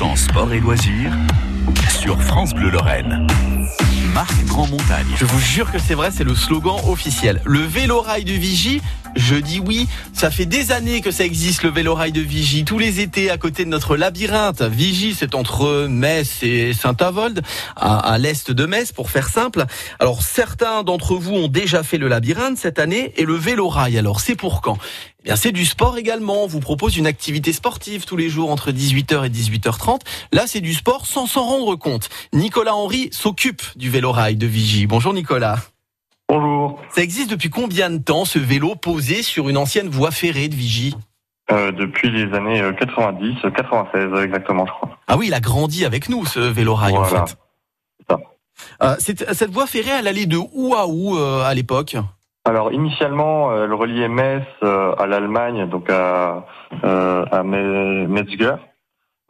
100% sport et loisirs sur France Bleu Lorraine. Marc Grand-Montagne. Je vous jure que c'est vrai, c'est le slogan officiel. Le vélo-rail de Vigie, je dis oui. Ça fait des années que ça existe, le vélo-rail de Vigie. Tous les étés, à côté de notre labyrinthe. Vigie, c'est entre Metz et Saint-Avold, à, à l'est de Metz, pour faire simple. Alors, certains d'entre vous ont déjà fait le labyrinthe cette année et le vélo-rail. Alors, c'est pour quand? Eh bien, c'est du sport également. On vous propose une activité sportive tous les jours entre 18h et 18h30. Là, c'est du sport sans s'en rendre compte. Nicolas Henry s'occupe du vélo-rail de Vigie. Bonjour Nicolas. Bonjour. Ça existe depuis combien de temps ce vélo posé sur une ancienne voie ferrée de Vigie Euh, depuis les années euh, 90, euh, 96 exactement, je crois. Ah oui, il a grandi avec nous ce vélo-rail en Voilà. fait. C'est ça. Euh, cette voie ferrée, elle allait de où à où euh, à l'époque? Alors initialement, euh, elle reliait Metz euh, à l'Allemagne, donc à, euh, à Me- Metzger,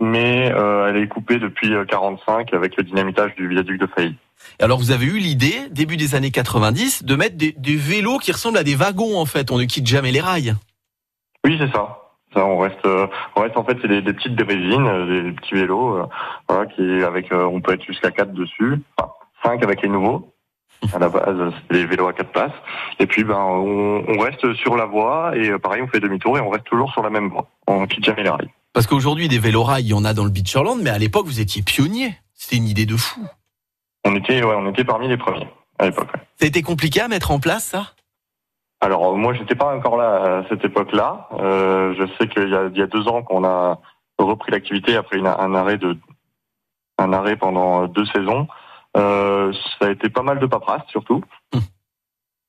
mais elle est coupée depuis euh, 45 avec le dynamitage du viaduc de Failly. Alors vous avez eu l'idée, début des années 90, de mettre des, des vélos qui ressemblent à des wagons en fait. On ne quitte jamais les rails. Oui, c'est ça. Ça, on reste, on reste en fait, c'est des, des petites drésines, des petits vélos, voilà, qui avec, on peut être jusqu'à 4 dessus, enfin 5 avec les nouveaux. À la base, c'était des vélos à quatre places. Et puis, ben, on, on reste sur la voie et euh, pareil, on fait demi-tour et on reste toujours sur la même voie. On quitte jamais les rails. Parce qu'aujourd'hui, des vélos-rails, il y en a dans le Beacherland, mais à l'époque, vous étiez pionnier. C'était une idée de fou. On était, ouais, on était parmi les premiers à l'époque. ouais. Ça a été compliqué à mettre en place, ça? Alors moi, j'étais pas encore là à cette époque-là. Euh, je sais qu'il y a, il y a deux ans qu'on a repris l'activité après une- un arrêt de un arrêt pendant deux saisons. Euh, ça a été pas mal de paperasse surtout. Hum.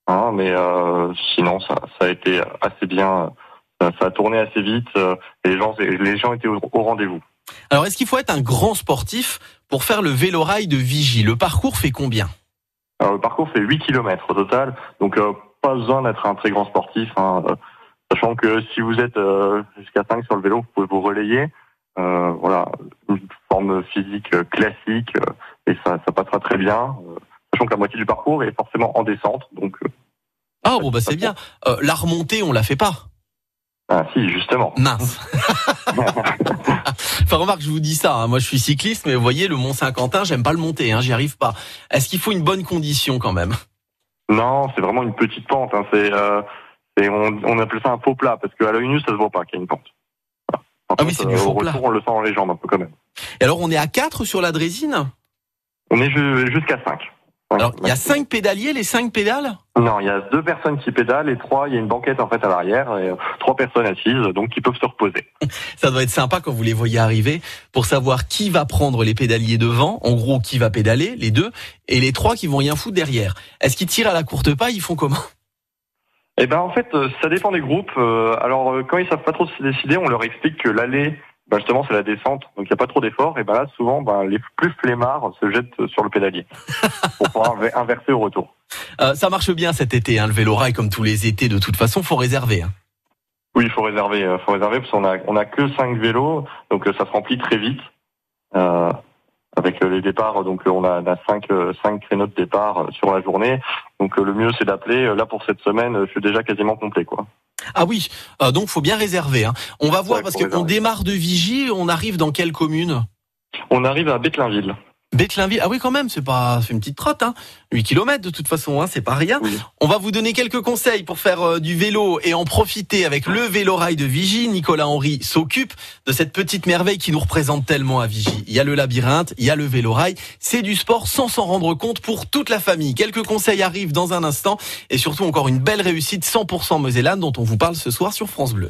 Hein, mais euh, sinon, ça, ça a été assez bien. Ça, ça a tourné assez vite. euh, et les gens, les gens étaient au, au rendez-vous. Alors, est-ce qu'il faut être un grand sportif pour faire le vélo-rail de Vigie Le parcours fait combien? Alors, le parcours fait 8 km au total, donc euh, pas besoin d'être un très grand sportif. hein, euh, sachant que si vous êtes euh, jusqu'à 5 sur le vélo, vous pouvez vous relayer. Euh, voilà, une forme physique euh, classique euh, et ça, ça passera très bien. Euh, sachant que la moitié du parcours est forcément en descente, donc euh, Ah bon, bah c'est bien. Euh, la remontée, on la fait pas. ah, si justement. Mince. enfin, remarque, je vous dis ça. hein, Moi, je suis cycliste, mais vous voyez, le Mont Saint-Quentin, j'aime pas le monter. Hein, J'y arrive pas. Est-ce qu'il faut une bonne condition quand même? Non, c'est vraiment une petite pente. Hein, c'est, euh, on, on appelle ça un faux plat parce qu'à l'œil nu, ça se voit pas qu'il y a une pente. Voilà. Ah oui, c'est du faux au plat. retour, on le sent dans les jambes un peu quand même. Et alors, on est à 4 sur la drésine? On est ju- jusqu'à 5. Alors, il y a 5 pédaliers, les 5 pédales? Non, il y a deux personnes qui pédalent et trois, il y a une banquette en fait à l'arrière et euh, trois personnes assises, donc qui peuvent se reposer. Ça doit être sympa quand vous les voyez arriver pour savoir qui va prendre les pédaliers devant, en gros qui va pédaler, les deux, et les trois qui vont rien foutre derrière. Est-ce qu'ils tirent à la courte paille, ils font comment? Eh ben en fait, euh, ça dépend des groupes. Euh, alors quand ils savent pas trop se décider, on leur explique que l'allée, ben, justement, c'est la descente, donc il n'y a pas trop d'efforts. Et ben là, souvent, ben, les plus flemmards se jettent sur le pédalier pour pouvoir inver- inverser au retour. Euh, Ça marche bien cet été, hein, le vélo rail comme tous les étés de toute façon, faut réserver. hein. Oui, il faut réserver, euh, faut réserver parce qu'on a on a que cinq vélos, donc euh, ça se remplit très vite. Avec les départs, donc on a, on a cinq, euh, cinq créneaux de départ sur la journée. Donc le mieux c'est d'appeler. Là pour cette semaine, je suis déjà quasiment complet quoi. Ah oui, euh, donc faut bien réserver. hein. On va voir Ouais, parce qu'on démarre de Vigie, on arrive dans quelle commune? On arrive à Bétlinville. Bétlinville. Ah oui quand même, c'est pas c'est une petite trotte hein. 8 km de toute façon, hein, c'est pas rien. Oui. On va vous donner quelques conseils pour faire euh, du vélo et en profiter avec le vélo rail de Vigie. Nicolas Henry s'occupe de cette petite merveille qui nous représente tellement à Vigie. Il y a le labyrinthe, il y a le vélo rail. C'est du sport sans s'en rendre compte pour toute la famille. Quelques conseils arrivent dans un instant et surtout encore une belle réussite 100% Mosellane dont on vous parle ce soir sur France Bleu.